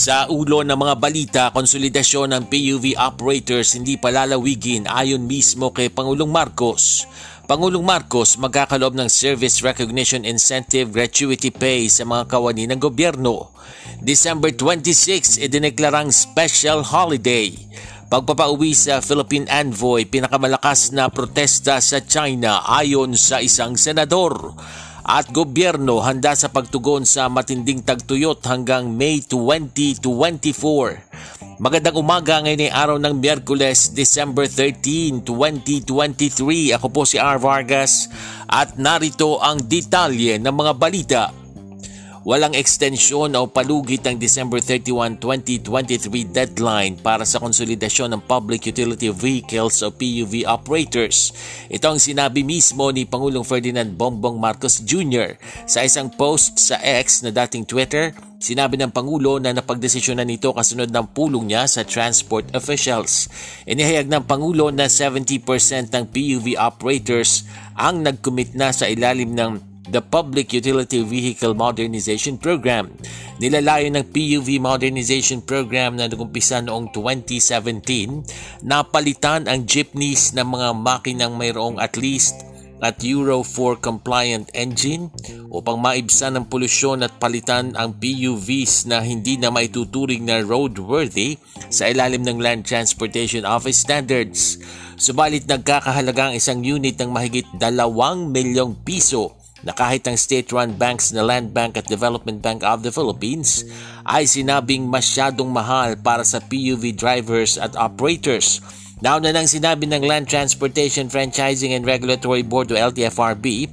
Sa ulo ng mga balita, konsolidasyon ng PUV operators hindi palalawigin ayon mismo kay Pangulong Marcos. Pangulong Marcos magkakaloob ng Service Recognition Incentive Gratuity Pay sa mga kawani ng gobyerno. December 26, idineklarang special holiday. Pagpapauwi sa Philippine Envoy, pinakamalakas na protesta sa China ayon sa isang senador at gobyerno handa sa pagtugon sa matinding tagtuyot hanggang May 2024. Magandang umaga ngayon ay araw ng Miyerkules, December 13, 2023. Ako po si R. Vargas at narito ang detalye ng mga balita Walang ekstensyon o palugit ang December 31, 2023 deadline para sa konsolidasyon ng Public Utility Vehicles o PUV operators. Ito ang sinabi mismo ni Pangulong Ferdinand Bongbong Marcos Jr. sa isang post sa X na dating Twitter Sinabi ng Pangulo na napagdesisyonan nito kasunod ng pulong niya sa transport officials. Inihayag ng Pangulo na 70% ng PUV operators ang nag-commit na sa ilalim ng the Public Utility Vehicle Modernization Program. Nilalayo ng PUV Modernization Program na nagumpisa noong 2017 na palitan ang jeepneys ng mga makinang mayroong at least at Euro 4 compliant engine upang maibsan ang polusyon at palitan ang PUVs na hindi na maituturing na roadworthy sa ilalim ng Land Transportation Office standards. Subalit nagkakahalaga ang isang unit ng mahigit 2 milyong piso na kahit ang state-run banks na Land Bank at Development Bank of the Philippines ay sinabing masyadong mahal para sa PUV drivers at operators. Nauna nang sinabi ng Land Transportation Franchising and Regulatory Board o LTFRB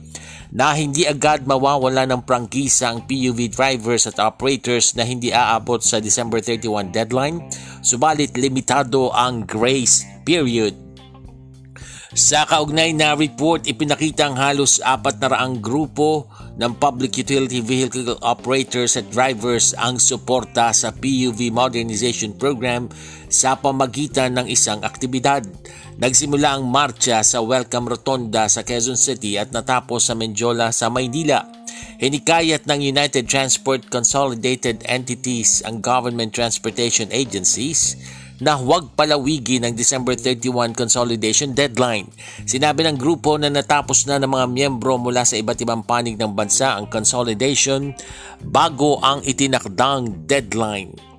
na hindi agad mawawala ng prangkisa ang PUV drivers at operators na hindi aabot sa December 31 deadline, subalit limitado ang grace period sa kaugnay na report, ipinakita ang halos apat na raang grupo ng Public Utility Vehicle Operators at Drivers ang suporta sa PUV Modernization Program sa pamagitan ng isang aktibidad. Nagsimula ang marcha sa Welcome Rotonda sa Quezon City at natapos sa Menjola sa Maynila. Hinikayat ng United Transport Consolidated Entities ang government transportation agencies na huwag palawigin ang December 31 consolidation deadline. Sinabi ng grupo na natapos na ng mga miyembro mula sa iba't ibang panig ng bansa ang consolidation bago ang itinakdang deadline.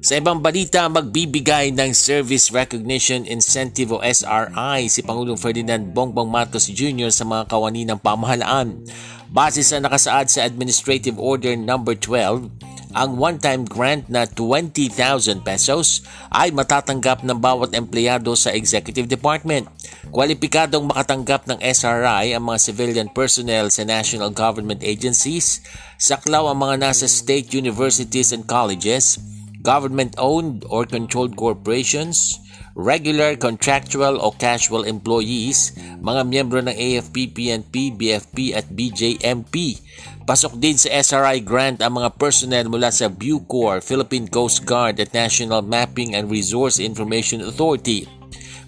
Sa ibang balita, magbibigay ng Service Recognition Incentive o SRI si Pangulong Ferdinand Bongbong Marcos Jr. sa mga kawani ng pamahalaan. Base sa nakasaad sa Administrative Order No. 12, ang one-time grant na 20,000 pesos ay matatanggap ng bawat empleyado sa Executive Department. Kwalipikadong makatanggap ng SRI ang mga civilian personnel sa national government agencies, saklaw ang mga nasa state universities and colleges, government-owned or controlled corporations, regular, contractual o casual employees, mga miyembro ng AFP, PNP, BFP at BJMP. Pasok din sa SRI grant ang mga personnel mula sa Bucor, Philippine Coast Guard at National Mapping and Resource Information Authority.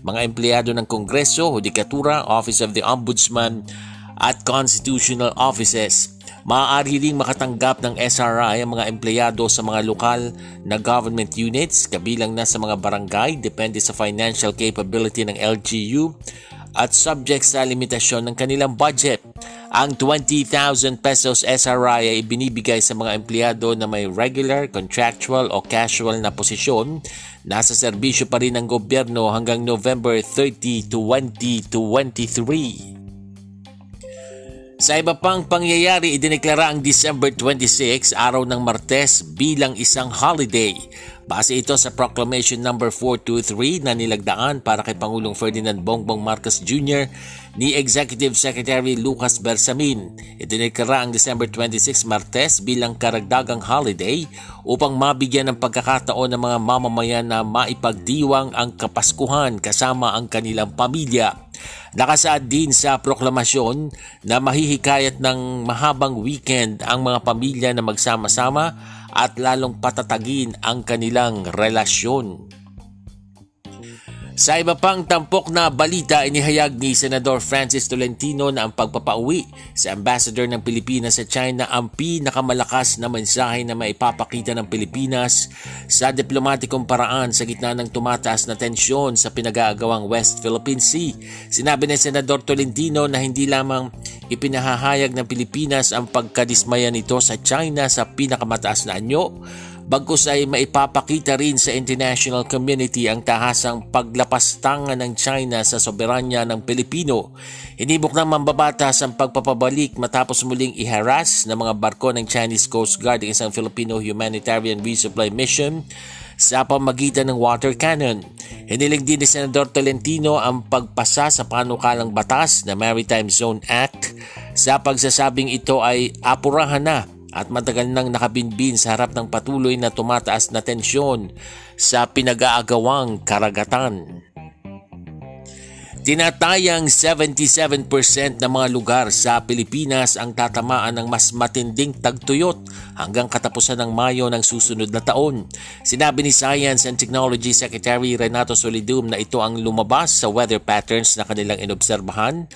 Mga empleyado ng Kongreso, Hudikatura, Office of the Ombudsman at Constitutional Offices. Maaari ring makatanggap ng SRI ang mga empleyado sa mga lokal na government units kabilang na sa mga barangay depende sa financial capability ng LGU at subject sa limitasyon ng kanilang budget. Ang 20,000 pesos SRI ay binibigay sa mga empleyado na may regular, contractual o casual na posisyon. Nasa serbisyo pa rin ng gobyerno hanggang November 30, 2023. Sa iba pang pangyayari, idineklara ang December 26, araw ng Martes, bilang isang holiday. Base ito sa Proclamation No. 423 na nilagdaan para kay Pangulong Ferdinand Bongbong Marcos Jr ni Executive Secretary Lucas Bersamin. Itinikara ang December 26 Martes bilang karagdagang holiday upang mabigyan ng pagkakataon ng mga mamamayan na maipagdiwang ang Kapaskuhan kasama ang kanilang pamilya. Nakasaad din sa proklamasyon na mahihikayat ng mahabang weekend ang mga pamilya na magsama-sama at lalong patatagin ang kanilang relasyon. Sa iba pang tampok na balita, inihayag ni Senador Francis Tolentino na ang pagpapauwi sa ambassador ng Pilipinas sa China ang pinakamalakas na mensahe na maipapakita ng Pilipinas sa diplomatikong paraan sa gitna ng tumataas na tensyon sa pinag-aagawang West Philippine Sea. Sinabi ni Senador Tolentino na hindi lamang ipinahahayag ng Pilipinas ang pagkadismaya nito sa China sa pinakamataas na anyo, Bagkus ay maipapakita rin sa international community ang tahasang paglapastangan ng China sa soberanya ng Pilipino. Hinibok ng mambabatas ang pagpapabalik matapos muling iharas ng mga barko ng Chinese Coast Guard ang isang Filipino humanitarian resupply mission sa pamagitan ng water cannon. Hiniling din ni Senador Tolentino ang pagpasa sa panukalang batas na Maritime Zone Act sa pagsasabing ito ay apurahan na at matagal nang nakabinbin sa harap ng patuloy na tumataas na tensyon sa pinag-aagawang karagatan. Tinatayang 77% ng mga lugar sa Pilipinas ang tatamaan ng mas matinding tagtuyot hanggang katapusan ng Mayo ng susunod na taon. Sinabi ni Science and Technology Secretary Renato Solidum na ito ang lumabas sa weather patterns na kanilang inobserbahan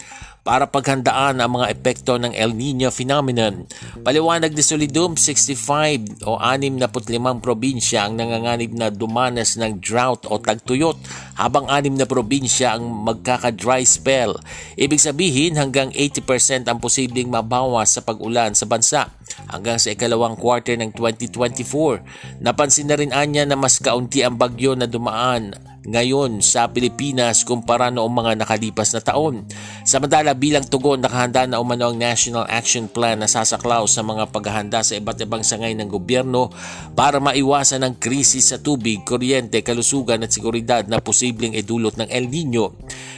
para paghandaan ang mga epekto ng El Nino phenomenon. Paliwanag ni Solidum, 65 o 65 probinsya ang nanganganib na dumanas ng drought o tagtuyot habang 6 na probinsya ang magkaka-dry spell. Ibig sabihin hanggang 80% ang posibleng mabawas sa pag-ulan sa bansa hanggang sa ikalawang quarter ng 2024. Napansin na rin anya na mas kaunti ang bagyo na dumaan ngayon sa Pilipinas kumpara noong mga nakalipas na taon. Samantala bilang tugon nakahanda na umano ang National Action Plan na sasaklaw sa mga paghahanda sa iba't ibang sangay ng gobyerno para maiwasan ang krisis sa tubig, kuryente, kalusugan at seguridad na posibleng idulot ng El Nino.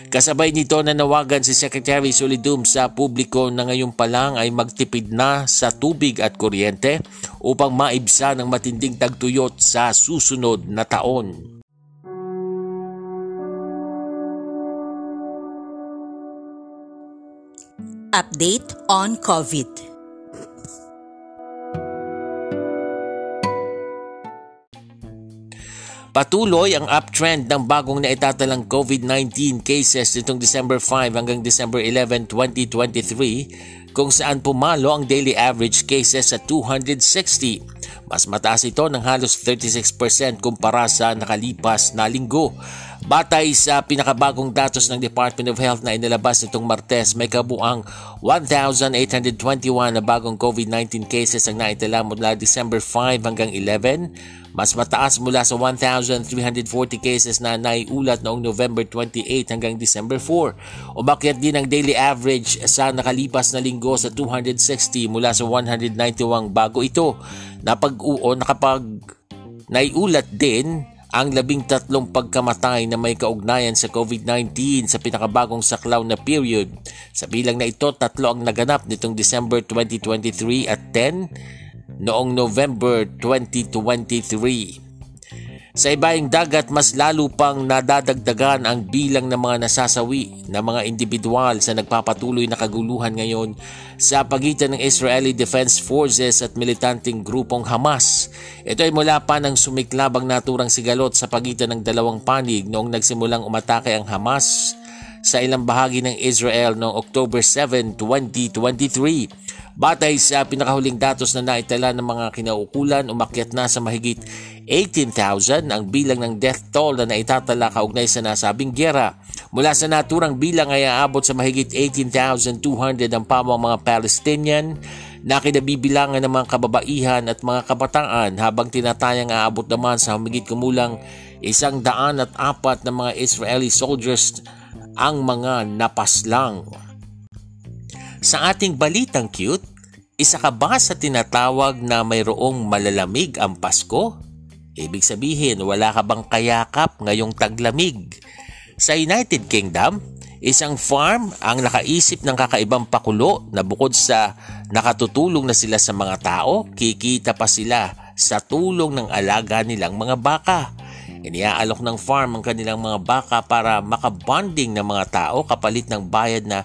Kasabay nito nanawagan si Secretary Solidum sa publiko na ngayon pa lang ay magtipid na sa tubig at kuryente upang maibsa ng matinding tagtuyot sa susunod na taon. Update on COVID. Patuloy ang uptrend ng bagong naitatalang COVID-19 cases nitong December 5 hanggang December 11, 2023 kung saan pumalo ang daily average cases sa 260. Mas mataas ito ng halos 36% kumpara sa nakalipas na linggo. Batay sa pinakabagong datos ng Department of Health na inilabas nitong Martes, may kabuang 1,821 na bagong COVID-19 cases ang naitala mula December 5 hanggang 11 mas mataas mula sa 1,340 cases na naiulat noong November 28 hanggang December 4. Umakyat din ang daily average sa nakalipas na linggo sa 260 mula sa 191 bago ito. Napag-uo nakapag naiulat din ang labing tatlong pagkamatay na may kaugnayan sa COVID-19 sa pinakabagong saklaw na period. Sa bilang na ito, tatlo ang naganap nitong December 2023 at 10 noong November 2023. Sa ibaing dagat, mas lalo pang nadadagdagan ang bilang ng mga nasasawi na mga individual sa nagpapatuloy na kaguluhan ngayon sa pagitan ng Israeli Defense Forces at militanteng grupong Hamas. Ito ay mula pa ng sumiklabang naturang sigalot sa pagitan ng dalawang panig noong nagsimulang umatake ang Hamas sa ilang bahagi ng Israel noong October 7, 2023 Batay sa pinakahuling datos na naitala ng mga kinaukulan, umakyat na sa mahigit 18,000 ang bilang ng death toll na naitatala kaugnay sa nasabing gera. Mula sa naturang bilang ay aabot sa mahigit 18,200 ang pamang mga Palestinian na kinabibilangan ng mga kababaihan at mga kabataan habang tinatayang aabot naman sa humigit kumulang isang daan at apat na mga Israeli soldiers ang mga napaslang. Sa ating balitang cute, isa ka ba sa tinatawag na mayroong malalamig ang Pasko? Ibig sabihin, wala ka bang kayakap ngayong taglamig? Sa United Kingdom, Isang farm ang nakaisip ng kakaibang pakulo na bukod sa nakatutulong na sila sa mga tao, kikita pa sila sa tulong ng alaga nilang mga baka. Iniaalok ng farm ang kanilang mga baka para makabonding ng mga tao kapalit ng bayad na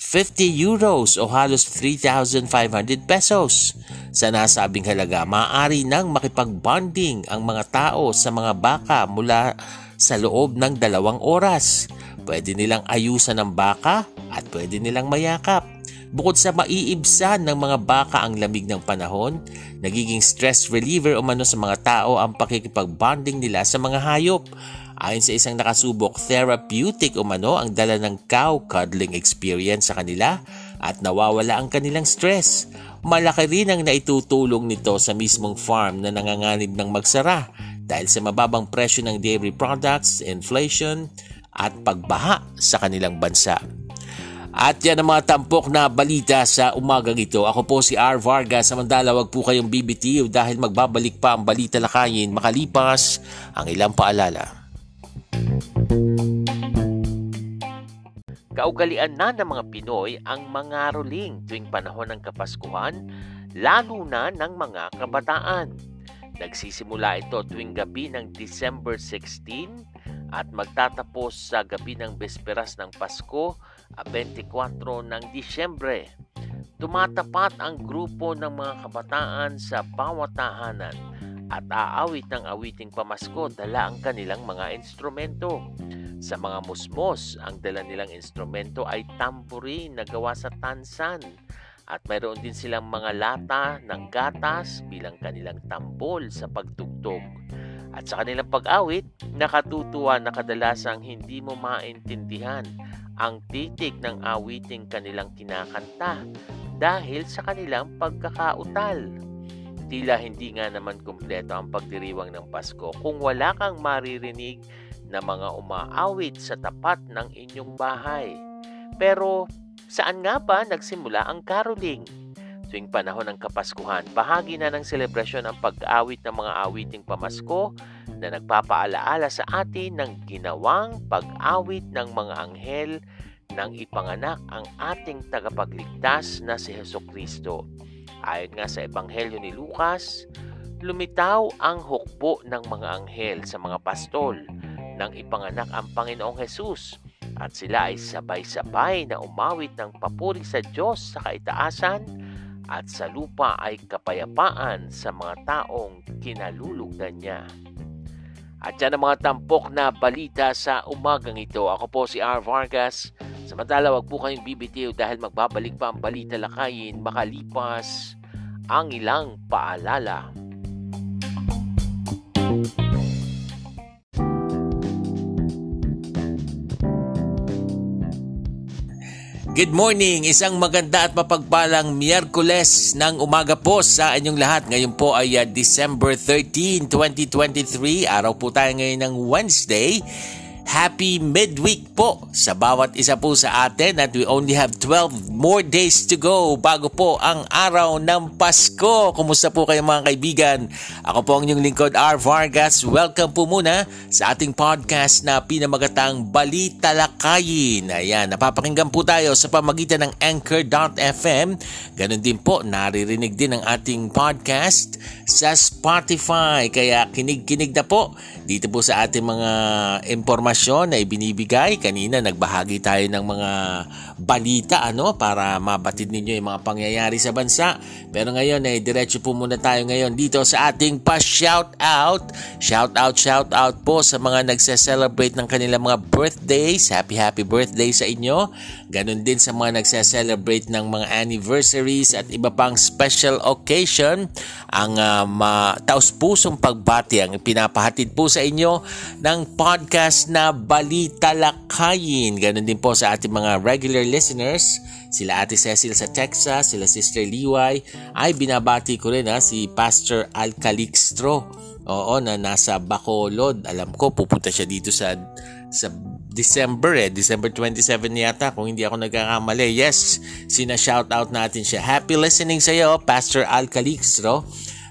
50 euros o halos 3,500 pesos. Sa nasabing halaga, maaari nang makipagbonding ang mga tao sa mga baka mula sa loob ng dalawang oras. Pwede nilang ayusan ng baka at pwede nilang mayakap. Bukod sa maiibsan ng mga baka ang lamig ng panahon, nagiging stress reliever umano sa mga tao ang pakikipag-bonding nila sa mga hayop. Ayon sa isang nakasubok, therapeutic umano ang dala ng cow cuddling experience sa kanila at nawawala ang kanilang stress. Malaki rin ang naitutulong nito sa mismong farm na nanganganib ng magsara dahil sa mababang presyo ng dairy products, inflation, at pagbaha sa kanilang bansa. At yan ang mga tampok na balita sa umagang ito. Ako po si R. Vargas. Samantala, wag po kayong BBTO dahil magbabalik pa ang balita lakayin makalipas ang ilang paalala. Kaugalian na ng mga Pinoy ang mga roling tuwing panahon ng Kapaskuhan, lalo na ng mga kabataan. Nagsisimula ito tuwing gabi ng December 16 at magtatapos sa gabi ng Besperas ng Pasko, 24 ng Disyembre. Tumatapat ang grupo ng mga kabataan sa bawat tahanan at aawit ng awiting pamasko dala ang kanilang mga instrumento. Sa mga musmos, ang dala nilang instrumento ay tambourine na gawa sa tansan at mayroon din silang mga lata ng gatas bilang kanilang tambol sa pagtugtog. At sa kanilang pag-awit, nakatutuwa na kadalasang hindi mo maintindihan ang titik ng awiting kanilang kinakanta dahil sa kanilang pagkakautal. Tila hindi nga naman kumpleto ang pagdiriwang ng Pasko kung wala kang maririnig na mga umaawit sa tapat ng inyong bahay. Pero saan nga ba nagsimula ang caroling? Tuwing panahon ng Kapaskuhan, bahagi na ng selebrasyon ang pag-awit ng mga awiting pamasko na nagpapaalaala sa atin ng ginawang pag-awit ng mga anghel nang ipanganak ang ating tagapagligtas na si Heso Kristo. Ayon nga sa Ebanghelyo ni Lucas, lumitaw ang hukbo ng mga anghel sa mga pastol nang ipanganak ang Panginoong Hesus at sila ay sabay-sabay na umawit ng papuri sa Diyos sa kaitaasan at sa lupa ay kapayapaan sa mga taong kinalulugdan niya. At yan ang mga tampok na balita sa umagang ito. Ako po si R. Vargas. Samantala, wag po kayong bibitiw dahil magbabalik pa ang balita lakayin makalipas ang ilang paalala. Good morning! Isang maganda at mapagpalang Miyerkules ng umaga po sa inyong lahat. Ngayon po ay uh, December 13, 2023. Araw po tayo ngayon ng Wednesday. Happy midweek po sa bawat isa po sa atin at we only have 12 more days to go bago po ang araw ng Pasko. Kumusta po kayo mga kaibigan? Ako po ang inyong lingkod R. Vargas. Welcome po muna sa ating podcast na pinamagatang Balita Lakayin. Ayan, napapakinggan po tayo sa pamagitan ng Anchor.fm. Ganon din po, naririnig din ang ating podcast sa Spotify. Kaya kinig-kinig na po dito po sa ating mga impormasyon impormasyon na ibinibigay. Kanina nagbahagi tayo ng mga balita ano para mabatid ninyo yung mga pangyayari sa bansa. Pero ngayon eh diretso po muna tayo ngayon dito sa ating pa-shout out. Shout out, shout out po sa mga nagse-celebrate ng kanilang mga birthdays. Happy happy birthday sa inyo. Ganon din sa mga nagse-celebrate ng mga anniversaries at iba pang special occasion. Ang uh, taus-pusong pagbati ang pinapahatid po sa inyo ng podcast na balita lakayin. Ganon din po sa ating mga regular listeners. Sila Ate Cecil sa Texas, sila Sister Liway. Ay, binabati ko rin ha, si Pastor Al Calixtro. Oo, na nasa Bacolod. Alam ko, pupunta siya dito sa sa December eh. December 27 yata kung hindi ako nagkakamali. Yes, sina shout out natin siya. Happy listening sa iyo, Pastor Al Calixtro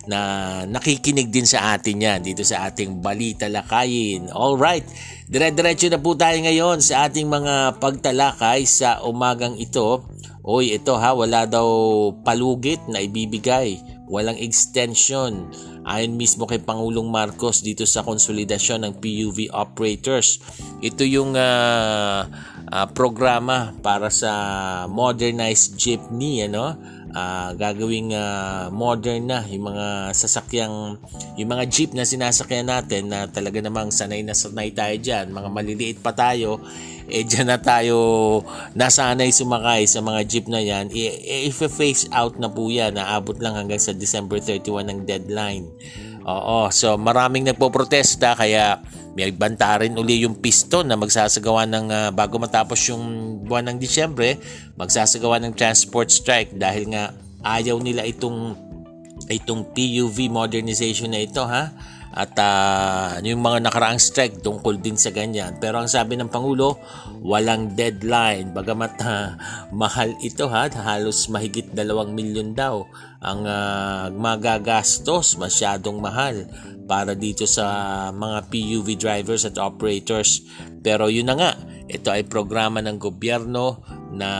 na nakikinig din sa atin yan dito sa ating Balita Lakayin. All right. Dire-diretso na po tayo ngayon sa ating mga pagtalakay sa umagang ito. Oy, ito ha, wala daw palugit na ibibigay. Walang extension. Ayon mismo kay Pangulong Marcos dito sa konsolidasyon ng PUV operators. Ito yung uh, uh, programa para sa modernized jeepney, ano? Uh, gagawing uh, modern na yung mga sasakyang yung mga jeep na sinasakyan natin na talaga namang sanay na sanay tayo dyan. Mga maliliit pa tayo eh dyan na tayo nasanay sumakay sa mga jeep na yan. I-face out na po yan. Naabot lang hanggang sa December 31 ng deadline. Oo so maraming nagpo-protesta kaya may banta rin uli yung piston na magsasagawa ng uh, bago matapos yung buwan ng Disyembre, magsasagawa ng transport strike dahil nga ayaw nila itong itong PUV modernization na ito ha. At uh, yung mga nakaraang strike tungkol din sa ganyan. Pero ang sabi ng Pangulo, walang deadline. Bagamat uh, mahal ito ha, halos mahigit dalawang milyon daw ang uh, magagastos, masyadong mahal para dito sa mga PUV drivers at operators. Pero yun na nga, ito ay programa ng gobyerno na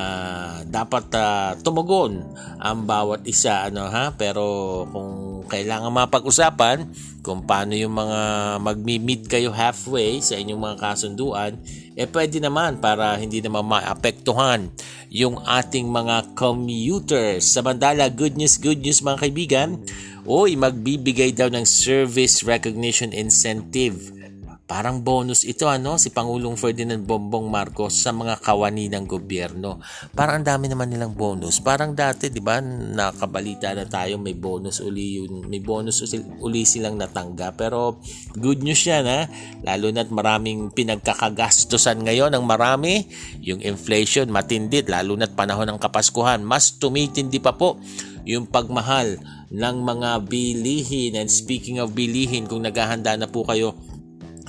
dapat uh, tumugon ang bawat isa ano ha pero kung kailangan mapag-usapan kung paano yung mga magmi-meet kayo halfway sa inyong mga kasunduan eh pwede naman para hindi naman maapektuhan yung ating mga commuters. Sa bandala, good news, good news mga kaibigan. Oy, magbibigay daw ng service recognition incentive Parang bonus ito ano si Pangulong Ferdinand Bongbong Marcos sa mga kawani ng gobyerno. Parang ang dami naman nilang bonus. Parang dati 'di ba nakabalita na tayo may bonus uli yun, may bonus uli silang natanggap. Pero good news 'yan ha. Lalo na't maraming pinagkakagastusan ngayon ng marami. Yung inflation matindi lalo na't panahon ng Kapaskuhan. Mas tumitindi pa po yung pagmahal ng mga bilihin. And speaking of bilihin, kung naghahanda na po kayo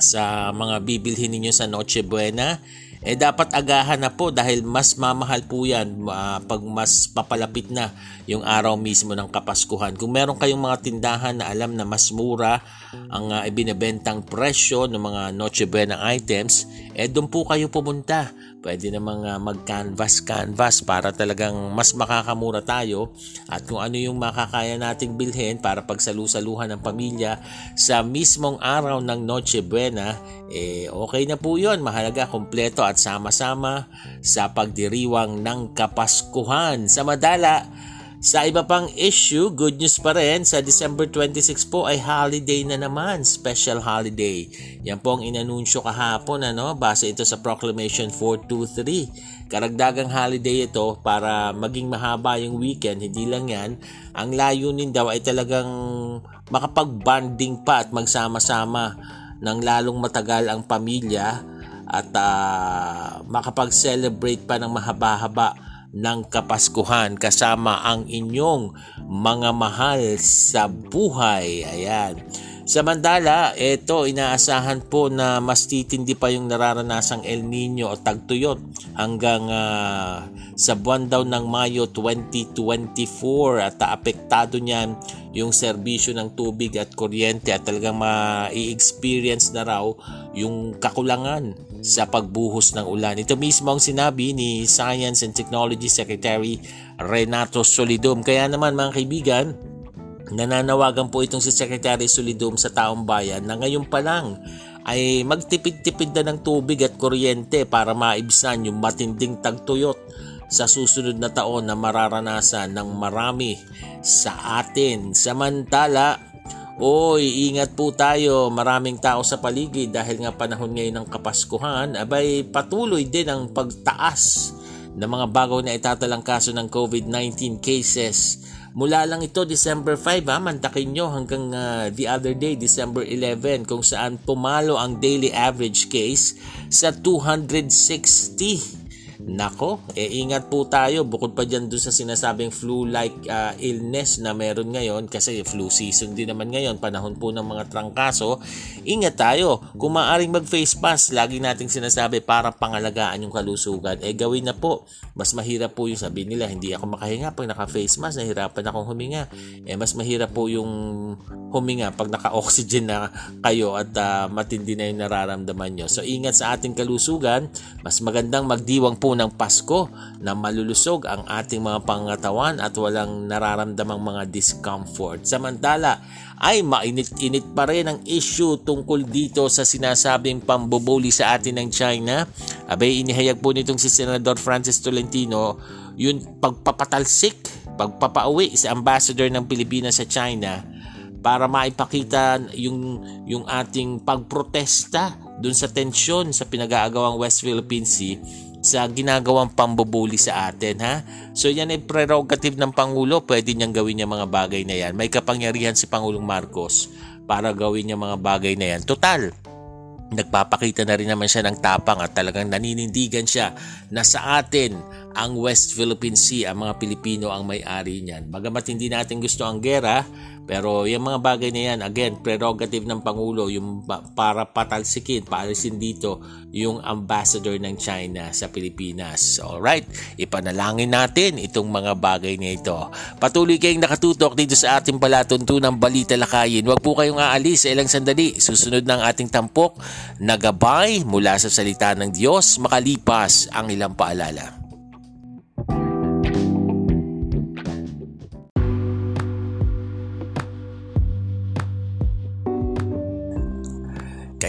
sa mga bibilhin ninyo sa Noche Buena, eh dapat agahan na po dahil mas mamahal po yan uh, pag mas papalapit na yung araw mismo ng Kapaskuhan. Kung meron kayong mga tindahan na alam na mas mura ang uh, ibinebentang presyo ng mga Noche Buena items, eh doon po kayo pumunta Pwede namang uh, mag-canvas-canvas para talagang mas makakamura tayo at kung ano yung makakaya nating bilhin para pagsalusaluhan ng pamilya sa mismong araw ng Noche Buena, eh okay na po yun. Mahalaga, kompleto at sama-sama sa pagdiriwang ng Kapaskuhan. Sa Madala, sa iba pang issue, good news pa rin, sa December 26 po ay holiday na naman, special holiday. Yan po ang inanunsyo kahapon, ano, base ito sa Proclamation 423. Karagdagang holiday ito para maging mahaba yung weekend, hindi lang yan. Ang layunin daw ay talagang makapag-bonding pa at magsama-sama ng lalong matagal ang pamilya at uh, makapag-celebrate pa ng mahaba-haba ng Kapaskuhan kasama ang inyong mga mahal sa buhay. Ayan. Samantala, ito inaasahan po na mas titindi pa yung nararanasang El Nino o tagtuyot hanggang uh, sa buwan daw ng Mayo 2024 at apektado niyan yung serbisyo ng tubig at kuryente at talagang ma-experience na raw yung kakulangan sa pagbuhos ng ulan. Ito mismo ang sinabi ni Science and Technology Secretary Renato Solidum. Kaya naman mga kaibigan, nananawagan po itong si Secretary Solidum sa taong bayan na ngayon pa lang ay magtipid-tipid na ng tubig at kuryente para maibsan yung matinding tagtuyot sa susunod na taon na mararanasan ng marami sa atin. Samantala, Oy, ingat po tayo. Maraming tao sa paligid dahil nga panahon ngayon ng Kapaskuhan, abay patuloy din ang pagtaas ng mga bago na itatalang kaso ng COVID-19 cases. Mula lang ito December 5 ha, mantakin nyo hanggang uh, the other day December 11 kung saan pumalo ang daily average case sa 260 Nako, eh ingat po tayo bukod pa dyan doon sa sinasabing flu-like uh, illness na meron ngayon kasi flu season din naman ngayon, panahon po ng mga trangkaso. Ingat tayo. Kung maaaring mag-face mask, lagi nating sinasabi para pangalagaan yung kalusugan. Eh gawin na po. Mas mahirap po yung sabi nila, hindi ako makahinga pag naka-face mask, nahirapan akong huminga. Eh mas mahirap po yung huminga pag naka-oxygen na kayo at uh, matindi na yung nararamdaman nyo. So ingat sa ating kalusugan, mas magandang magdiwang po ng Pasko na malulusog ang ating mga pangatawan at walang nararamdamang mga discomfort. Samantala, ay mainit-init pa rin ang issue tungkol dito sa sinasabing pambubuli sa atin ng China. Abay, inihayag po nitong si Senador Francis Tolentino yung pagpapatalsik, pagpapauwi sa ambassador ng Pilipinas sa China para maipakita yung yung ating pagprotesta dun sa tensyon sa pinag-aagawang West Philippine Sea sa ginagawang pambubuli sa atin ha. So yan ay prerogative ng Pangulo, pwede niyang gawin yung mga bagay na yan. May kapangyarihan si Pangulong Marcos para gawin yung mga bagay na yan. Total, nagpapakita na rin naman siya ng tapang at talagang naninindigan siya na sa atin ang West Philippine Sea, ang mga Pilipino ang may-ari niyan. Bagamat hindi natin gusto ang gera, pero yung mga bagay na yan, again, prerogative ng Pangulo, yung para patalsikin, paalisin dito yung ambassador ng China sa Pilipinas. Alright, ipanalangin natin itong mga bagay na ito. Patuloy kayong nakatutok dito sa ating palatuntunang balita lakayin. Huwag po kayong aalis sa ilang sandali. Susunod ng ating tampok na gabay mula sa salita ng Diyos makalipas ang ilang paalala.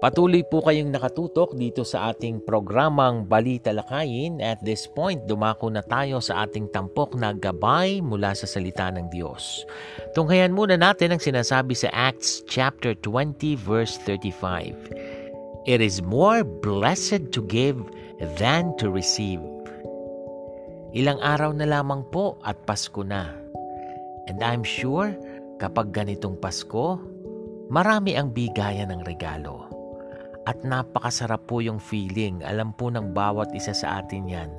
Patuloy po kayong nakatutok dito sa ating programang Balita Lakayin. At this point, dumako na tayo sa ating tampok na gabay mula sa salita ng Diyos. Tunghayan muna natin ang sinasabi sa Acts chapter 20 verse 35. It is more blessed to give than to receive. Ilang araw na lamang po at Pasko na. And I'm sure kapag ganitong Pasko, marami ang bigayan ng regalo. At napakasarap po yung feeling. Alam po ng bawat isa sa atin yan.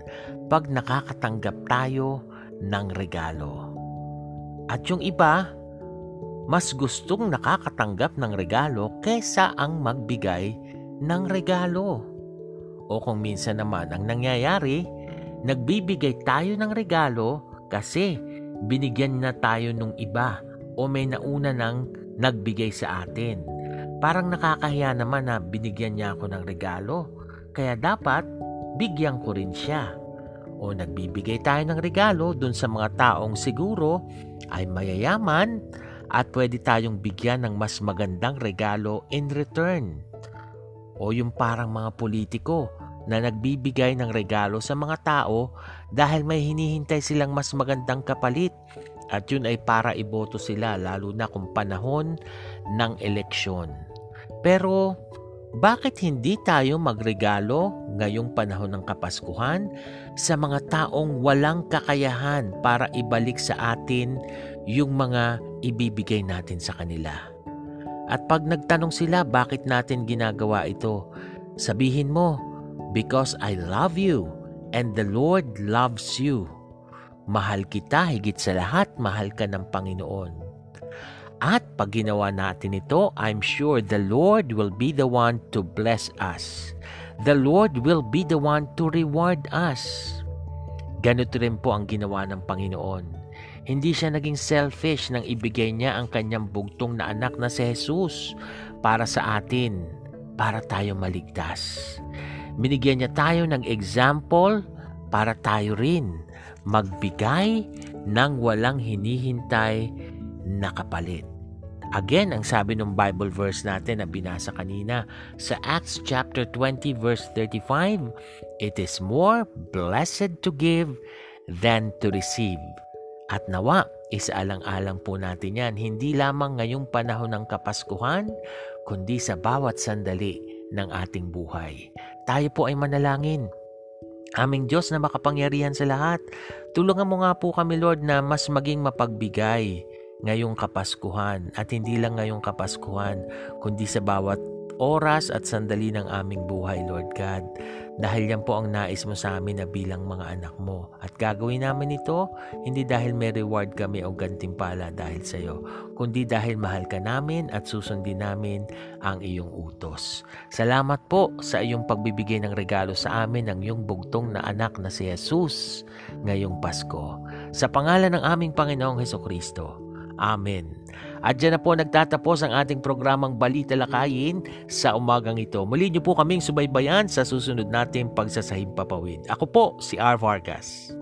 Pag nakakatanggap tayo ng regalo. At yung iba, mas gustong nakakatanggap ng regalo kesa ang magbigay ng regalo. O kung minsan naman ang nangyayari, nagbibigay tayo ng regalo kasi binigyan na tayo nung iba o may nauna nang nagbigay sa atin. Parang nakakahiya naman na binigyan niya ako ng regalo. Kaya dapat bigyan ko rin siya. O nagbibigay tayo ng regalo dun sa mga taong siguro ay mayayaman at pwede tayong bigyan ng mas magandang regalo in return. O yung parang mga politiko na nagbibigay ng regalo sa mga tao dahil may hinihintay silang mas magandang kapalit at yun ay para iboto sila lalo na kung panahon ng eleksyon. Pero bakit hindi tayo magregalo ngayong panahon ng Kapaskuhan sa mga taong walang kakayahan para ibalik sa atin yung mga ibibigay natin sa kanila? At pag nagtanong sila bakit natin ginagawa ito, sabihin mo, Because I love you and the Lord loves you. Mahal kita higit sa lahat, mahal ka ng Panginoon. At pag ginawa natin ito, I'm sure the Lord will be the one to bless us. The Lord will be the one to reward us. Ganito rin po ang ginawa ng Panginoon. Hindi siya naging selfish nang ibigay niya ang kanyang bugtong na anak na si Jesus para sa atin, para tayo maligtas. Binigyan niya tayo ng example para tayo rin magbigay ng walang hinihintay na kapalit. Again, ang sabi ng Bible verse natin na binasa kanina sa Acts chapter 20 verse 35, It is more blessed to give than to receive. At nawa, isaalang-alang po natin yan, hindi lamang ngayong panahon ng Kapaskuhan, kundi sa bawat sandali ng ating buhay. Tayo po ay manalangin. Aming Diyos na makapangyarihan sa lahat, tulungan mo nga po kami Lord na mas maging mapagbigay ngayong Kapaskuhan at hindi lang ngayong Kapaskuhan kundi sa bawat oras at sandali ng aming buhay, Lord God. Dahil yan po ang nais mo sa amin na bilang mga anak mo. At gagawin namin ito, hindi dahil may reward kami o gantimpala dahil sa iyo, kundi dahil mahal ka namin at susundin namin ang iyong utos. Salamat po sa iyong pagbibigay ng regalo sa amin ng iyong bugtong na anak na si Jesus ngayong Pasko. Sa pangalan ng aming Panginoong Heso Kristo. Amen. At dyan na po nagtatapos ang ating programang Balita Lakayin sa umagang ito. Muli niyo po kaming subaybayan sa susunod nating pagsasahim papawid. Ako po si R. Vargas.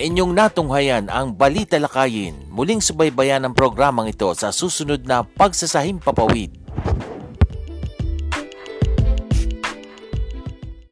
Inyong natunghayan ang Balita Lakayin. Muling subaybayan ang programang ito sa susunod na pagsasahim papawid.